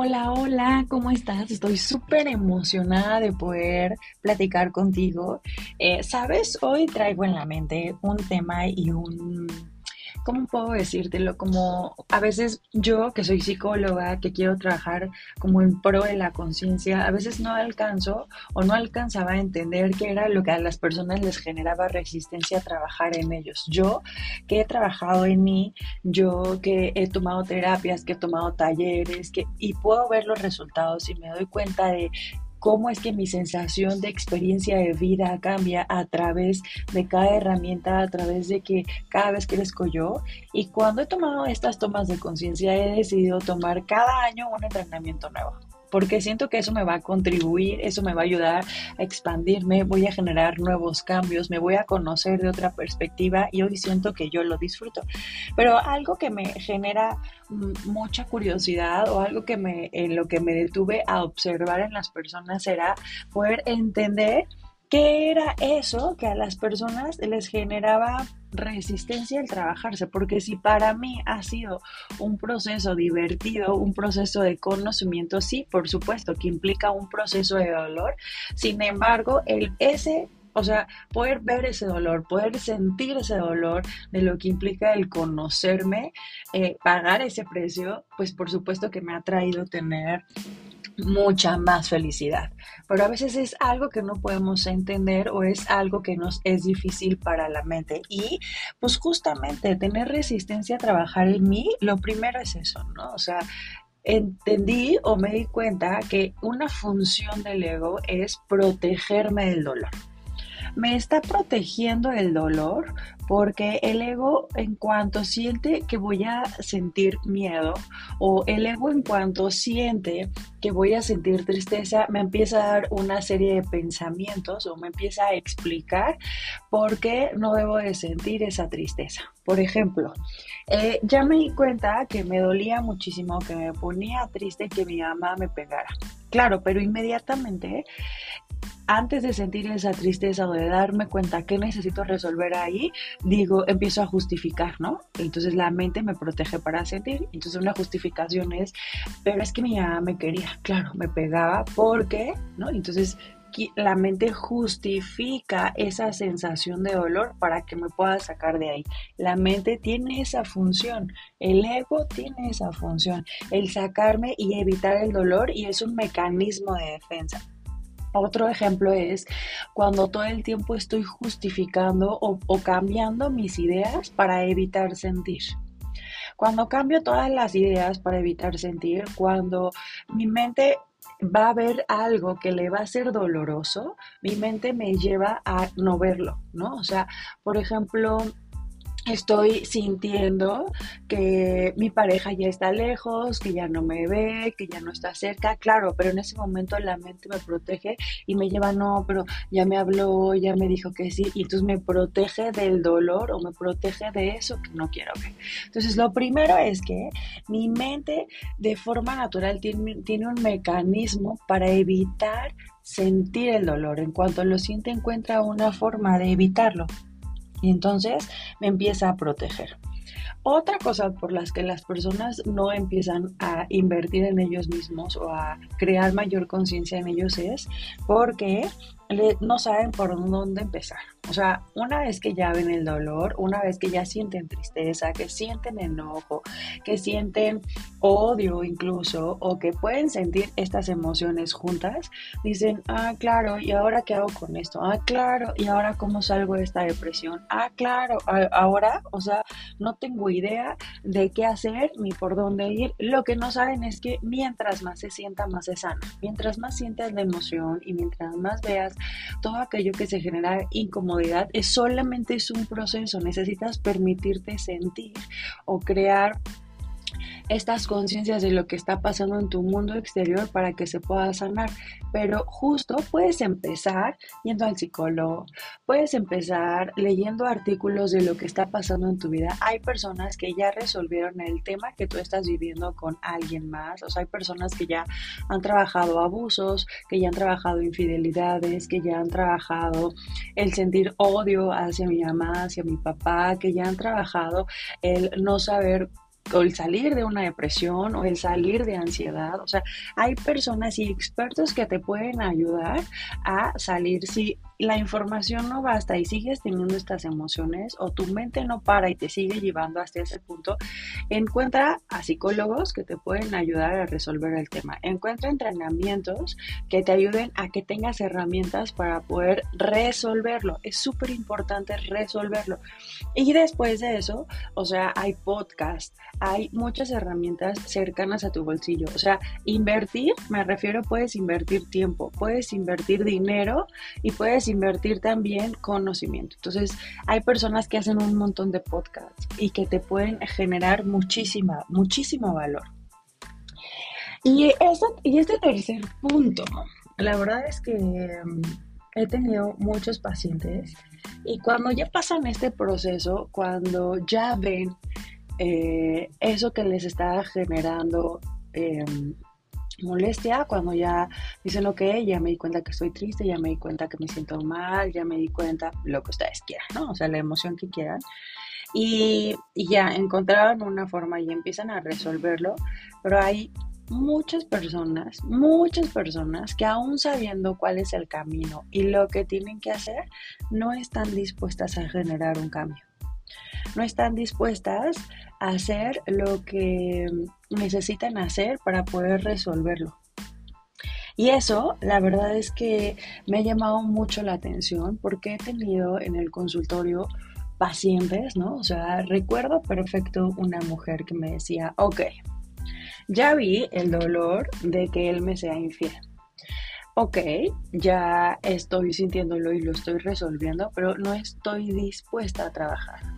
Hola, hola, ¿cómo estás? Estoy súper emocionada de poder platicar contigo. Eh, Sabes, hoy traigo en la mente un tema y un ¿cómo puedo decírtelo? Como a veces yo, que soy psicóloga, que quiero trabajar como en pro de la conciencia, a veces no alcanzo o no alcanzaba a entender qué era lo que a las personas les generaba resistencia a trabajar en ellos. Yo, que he trabajado en mí, yo que he tomado terapias, que he tomado talleres, que, y puedo ver los resultados y me doy cuenta de cómo es que mi sensación de experiencia de vida cambia a través de cada herramienta, a través de que cada vez crezco yo. Y cuando he tomado estas tomas de conciencia, he decidido tomar cada año un entrenamiento nuevo porque siento que eso me va a contribuir, eso me va a ayudar a expandirme, voy a generar nuevos cambios, me voy a conocer de otra perspectiva y hoy siento que yo lo disfruto. Pero algo que me genera mucha curiosidad o algo que me en lo que me detuve a observar en las personas era poder entender qué era eso que a las personas les generaba resistencia al trabajarse, porque si para mí ha sido un proceso divertido, un proceso de conocimiento, sí, por supuesto, que implica un proceso de dolor, sin embargo, el, ese o sea, poder ver ese dolor, poder sentir ese dolor de lo que implica el conocerme, eh, pagar ese precio, pues por supuesto que me ha traído tener mucha más felicidad. Pero a veces es algo que no podemos entender o es algo que nos es difícil para la mente. Y pues justamente tener resistencia a trabajar en mí, lo primero es eso, ¿no? O sea, entendí o me di cuenta que una función del ego es protegerme del dolor me está protegiendo el dolor porque el ego en cuanto siente que voy a sentir miedo o el ego en cuanto siente que voy a sentir tristeza me empieza a dar una serie de pensamientos o me empieza a explicar por qué no debo de sentir esa tristeza. Por ejemplo, eh, ya me di cuenta que me dolía muchísimo, que me ponía triste que mi mamá me pegara. Claro, pero inmediatamente antes de sentir esa tristeza o de darme cuenta que necesito resolver ahí, digo, empiezo a justificar, ¿no? Entonces la mente me protege para sentir. Entonces una justificación es, pero es que mi mamá me quería, claro, me pegaba porque, ¿no? Entonces la mente justifica esa sensación de dolor para que me pueda sacar de ahí. La mente tiene esa función, el ego tiene esa función, el sacarme y evitar el dolor y es un mecanismo de defensa. Otro ejemplo es cuando todo el tiempo estoy justificando o, cambiando mis ideas para evitar sentir. Cuando cambio todas las ideas para evitar sentir, cuando mi mente va a ver algo que le va a ser doloroso, mi mente me lleva a no verlo, ¿no? O sea, por ejemplo, estoy sintiendo que mi pareja ya está lejos, que ya no me ve, que ya no está cerca, claro, pero en ese momento la mente me protege y me lleva, no, pero ya me habló, ya me dijo que sí, y entonces me protege del dolor o me protege de eso que no quiero ver. Entonces, lo primero es que mi mente de forma natural tiene, tiene un mecanismo para evitar sentir el dolor. En cuanto lo siente, encuentra una forma de evitarlo y entonces me empieza a proteger. Otra cosa por las que las personas no empiezan a invertir en ellos mismos o a crear mayor conciencia en ellos es porque no saben por dónde empezar. O sea, una vez que ya ven el dolor, una vez que ya sienten tristeza, que sienten enojo, que sienten odio incluso, o que pueden sentir estas emociones juntas, dicen, ah, claro, ¿y ahora qué hago con esto? Ah, claro, ¿y ahora cómo salgo de esta depresión? Ah, claro, ahora, o sea, no tengo idea de qué hacer ni por dónde ir. Lo que no saben es que mientras más se sienta, más se sana. Mientras más sientas la emoción y mientras más veas todo aquello que se genera incomodidad, es solamente es un proceso, necesitas permitirte sentir o crear estas conciencias de lo que está pasando en tu mundo exterior para que se pueda sanar. Pero justo puedes empezar yendo al psicólogo, puedes empezar leyendo artículos de lo que está pasando en tu vida. Hay personas que ya resolvieron el tema que tú estás viviendo con alguien más. O sea, hay personas que ya han trabajado abusos, que ya han trabajado infidelidades, que ya han trabajado el sentir odio hacia mi mamá, hacia mi papá, que ya han trabajado el no saber o el salir de una depresión o el salir de ansiedad. O sea, hay personas y expertos que te pueden ayudar a salir. Si la información no basta y sigues teniendo estas emociones o tu mente no para y te sigue llevando hasta ese punto, encuentra a psicólogos que te pueden ayudar a resolver el tema. Encuentra entrenamientos que te ayuden a que tengas herramientas para poder resolverlo. Es súper importante resolverlo. Y después de eso, o sea, hay podcast, hay muchas herramientas cercanas a tu bolsillo. O sea, invertir, me refiero, puedes invertir tiempo, puedes invertir dinero y puedes invertir también conocimiento. Entonces, hay personas que hacen un montón de podcasts y que te pueden generar muchísima, muchísimo valor. Y, y este tercer punto, la verdad es que mm, he tenido muchos pacientes y cuando ya pasan este proceso, cuando ya ven eh, eso que les está generando em, molestia, cuando ya dicen, ok, ya me di cuenta que estoy triste, ya me di cuenta que me siento mal, ya me di cuenta lo que ustedes quieran, ¿no? O sea, la emoción que quieran. Y, y ya encontraron una forma y empiezan a resolverlo, pero hay muchas personas, muchas personas que aún sabiendo cuál es el camino y lo que tienen que hacer, no están dispuestas a generar un cambio no están dispuestas a hacer lo que necesitan hacer para poder resolverlo. Y eso, la verdad es que me ha llamado mucho la atención porque he tenido en el consultorio pacientes, ¿no? O sea, recuerdo perfecto una mujer que me decía, ok, ya vi el dolor de que él me sea infiel. Ok, ya estoy sintiéndolo y lo estoy resolviendo, pero no estoy dispuesta a trabajar.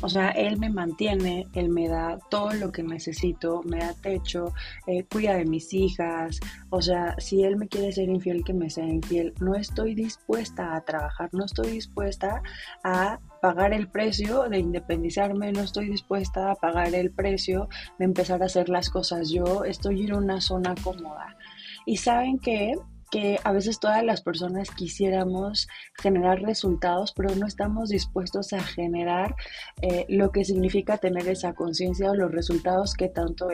O sea, él me mantiene, él me da todo lo que necesito, me da techo, eh, cuida de mis hijas. O sea, si él me quiere ser infiel, que me sea infiel. No estoy dispuesta a trabajar, no estoy dispuesta a pagar el precio de independizarme, no estoy dispuesta a pagar el precio de empezar a hacer las cosas yo, estoy en una zona cómoda. Y saben que que a veces todas las personas quisiéramos generar resultados, pero no estamos dispuestos a generar eh, lo que significa tener esa conciencia o los resultados que tanto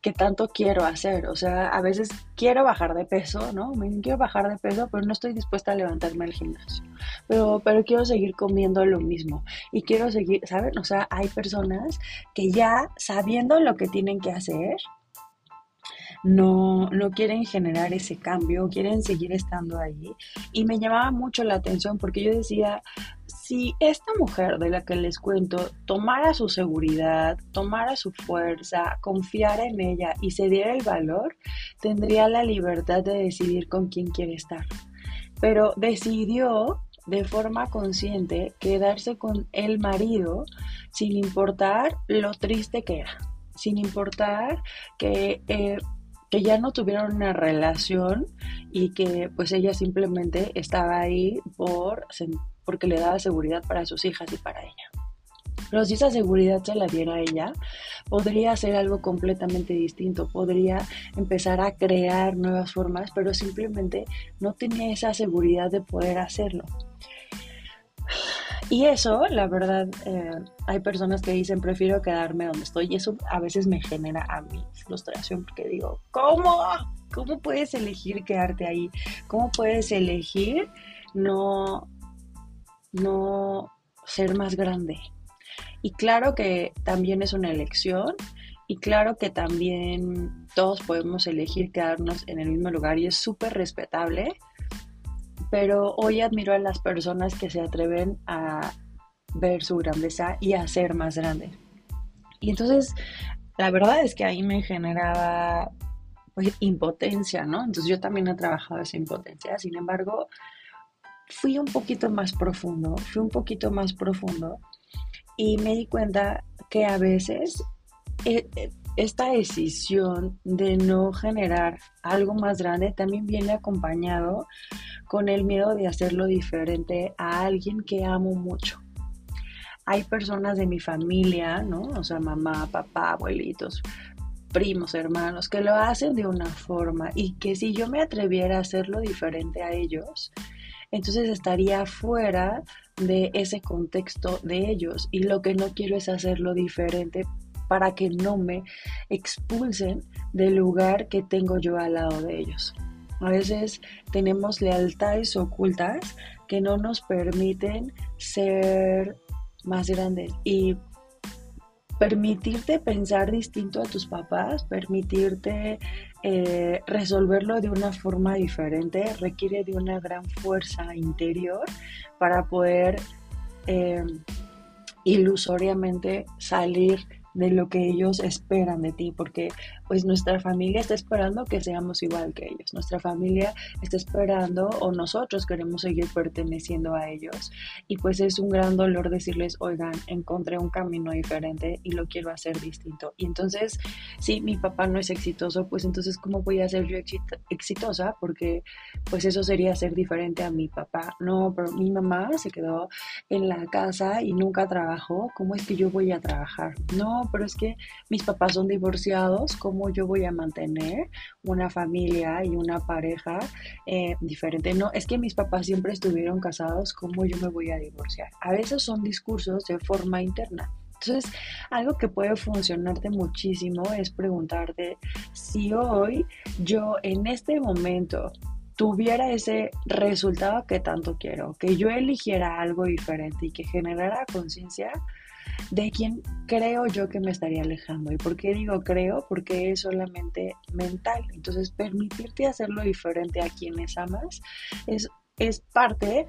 que tanto quiero hacer. O sea, a veces quiero bajar de peso, ¿no? Me quiero bajar de peso, pero no estoy dispuesta a levantarme al gimnasio. Pero, pero quiero seguir comiendo lo mismo. Y quiero seguir, ¿saben? O sea, hay personas que ya sabiendo lo que tienen que hacer, no, no quieren generar ese cambio, quieren seguir estando ahí. Y me llamaba mucho la atención porque yo decía, si esta mujer de la que les cuento tomara su seguridad, tomara su fuerza, confiara en ella y se diera el valor, tendría la libertad de decidir con quién quiere estar. Pero decidió de forma consciente quedarse con el marido sin importar lo triste que era, sin importar que eh, que ya no tuvieron una relación y que pues ella simplemente estaba ahí por, porque le daba seguridad para sus hijas y para ella. Pero si esa seguridad se la diera ella, podría hacer algo completamente distinto, podría empezar a crear nuevas formas, pero simplemente no tenía esa seguridad de poder hacerlo. Y eso, la verdad, eh, hay personas que dicen, prefiero quedarme donde estoy. Y eso a veces me genera a mí frustración porque digo, ¿cómo? ¿Cómo puedes elegir quedarte ahí? ¿Cómo puedes elegir no, no ser más grande? Y claro que también es una elección y claro que también todos podemos elegir quedarnos en el mismo lugar y es súper respetable pero hoy admiro a las personas que se atreven a ver su grandeza y a ser más grande. Y entonces, la verdad es que ahí me generaba pues, impotencia, ¿no? Entonces yo también he trabajado esa impotencia, sin embargo, fui un poquito más profundo, fui un poquito más profundo y me di cuenta que a veces eh, eh, esta decisión de no generar algo más grande también viene acompañado con el miedo de hacerlo diferente a alguien que amo mucho. Hay personas de mi familia, ¿no? O sea, mamá, papá, abuelitos, primos, hermanos, que lo hacen de una forma y que si yo me atreviera a hacerlo diferente a ellos, entonces estaría fuera de ese contexto de ellos y lo que no quiero es hacerlo diferente para que no me expulsen del lugar que tengo yo al lado de ellos. A veces tenemos lealtades ocultas que no nos permiten ser más grandes y permitirte pensar distinto a tus papás, permitirte eh, resolverlo de una forma diferente, requiere de una gran fuerza interior para poder eh, ilusoriamente salir de lo que ellos esperan de ti, porque pues nuestra familia está esperando que seamos igual que ellos, nuestra familia está esperando o nosotros queremos seguir perteneciendo a ellos y pues es un gran dolor decirles, oigan, encontré un camino diferente y lo quiero hacer distinto. Y entonces, si mi papá no es exitoso, pues entonces ¿cómo voy a ser yo exitosa? Porque pues eso sería ser diferente a mi papá. No, pero mi mamá se quedó en la casa y nunca trabajó, ¿cómo es que yo voy a trabajar? No, pero es que mis papás son divorciados, ¿cómo yo voy a mantener una familia y una pareja eh, diferente? No, es que mis papás siempre estuvieron casados, ¿cómo yo me voy a divorciar? A veces son discursos de forma interna. Entonces, algo que puede funcionarte muchísimo es preguntarte si hoy yo en este momento tuviera ese resultado que tanto quiero, que yo eligiera algo diferente y que generara conciencia, de quien creo yo que me estaría alejando. ¿Y por qué digo creo? Porque es solamente mental. Entonces, permitirte hacerlo diferente a quienes amas es, es parte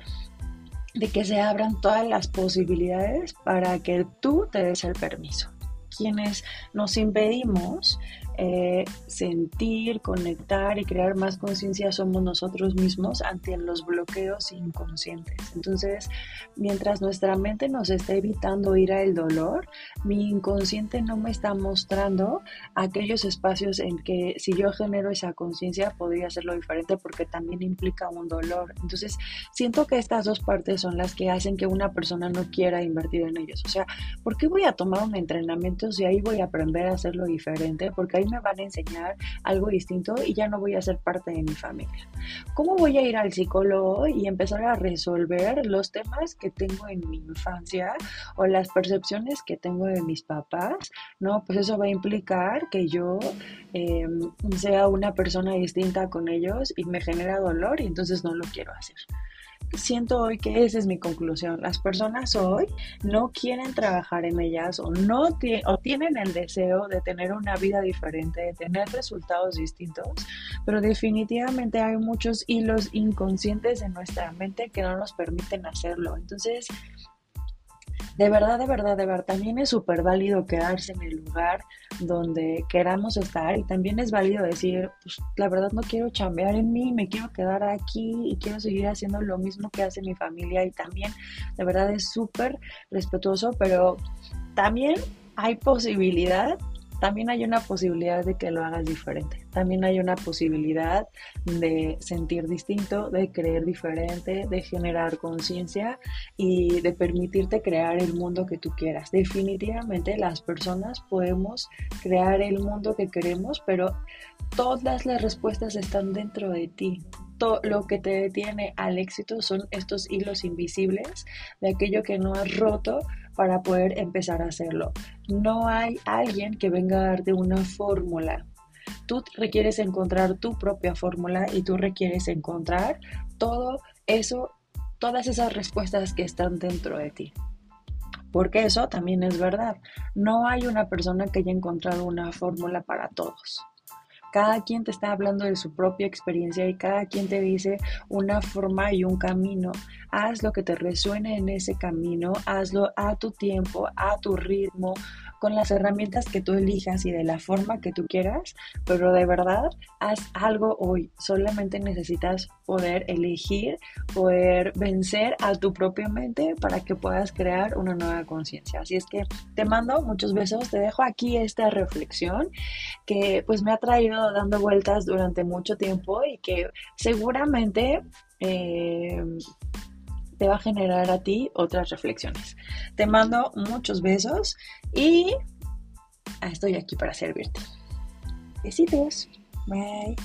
de que se abran todas las posibilidades para que tú te des el permiso. Quienes nos impedimos eh, sentir, conectar y crear más conciencia somos nosotros mismos ante los bloqueos inconscientes. Entonces, mientras nuestra mente nos está evitando ir al dolor, mi inconsciente no me está mostrando aquellos espacios en que si yo genero esa conciencia podría hacerlo diferente porque también implica un dolor. Entonces, siento que estas dos partes son las que hacen que una persona no quiera invertir en ellos. O sea, ¿por qué voy a tomar un entrenamiento si ahí voy a aprender a hacerlo diferente? Porque me van a enseñar algo distinto y ya no voy a ser parte de mi familia. ¿Cómo voy a ir al psicólogo y empezar a resolver los temas que tengo en mi infancia o las percepciones que tengo de mis papás? No, pues eso va a implicar que yo em, sea una persona distinta con ellos y me genera dolor y entonces no lo quiero hacer siento hoy que esa es mi conclusión. Las personas hoy no quieren trabajar en ellas o no o tienen el deseo de tener una vida diferente, de tener resultados distintos, pero definitivamente hay muchos hilos inconscientes en nuestra mente que no nos permiten hacerlo. Entonces, de verdad, de verdad, de verdad, también es súper válido quedarse en el lugar donde queramos estar y también es válido decir, pues la verdad no quiero chambear en mí, me quiero quedar aquí y quiero seguir haciendo lo mismo que hace mi familia y también, de verdad, es súper respetuoso, pero también hay posibilidad también hay una posibilidad de que lo hagas diferente. También hay una posibilidad de sentir distinto, de creer diferente, de generar conciencia y de permitirte crear el mundo que tú quieras. Definitivamente las personas podemos crear el mundo que queremos, pero todas las respuestas están dentro de ti lo que te detiene al éxito son estos hilos invisibles de aquello que no has roto para poder empezar a hacerlo. No hay alguien que venga a darte una fórmula. Tú requieres encontrar tu propia fórmula y tú requieres encontrar todo eso, todas esas respuestas que están dentro de ti. Porque eso también es verdad. No hay una persona que haya encontrado una fórmula para todos. Cada quien te está hablando de su propia experiencia y cada quien te dice una forma y un camino. Haz lo que te resuene en ese camino, hazlo a tu tiempo, a tu ritmo, con las herramientas que tú elijas y de la forma que tú quieras, pero de verdad haz algo hoy. Solamente necesitas poder elegir, poder vencer a tu propia mente para que puedas crear una nueva conciencia. Así es que te mando muchos besos, te dejo aquí esta reflexión que pues me ha traído dando vueltas durante mucho tiempo y que seguramente... Eh, te va a generar a ti otras reflexiones. Te mando muchos besos y estoy aquí para servirte. Besitos. Bye.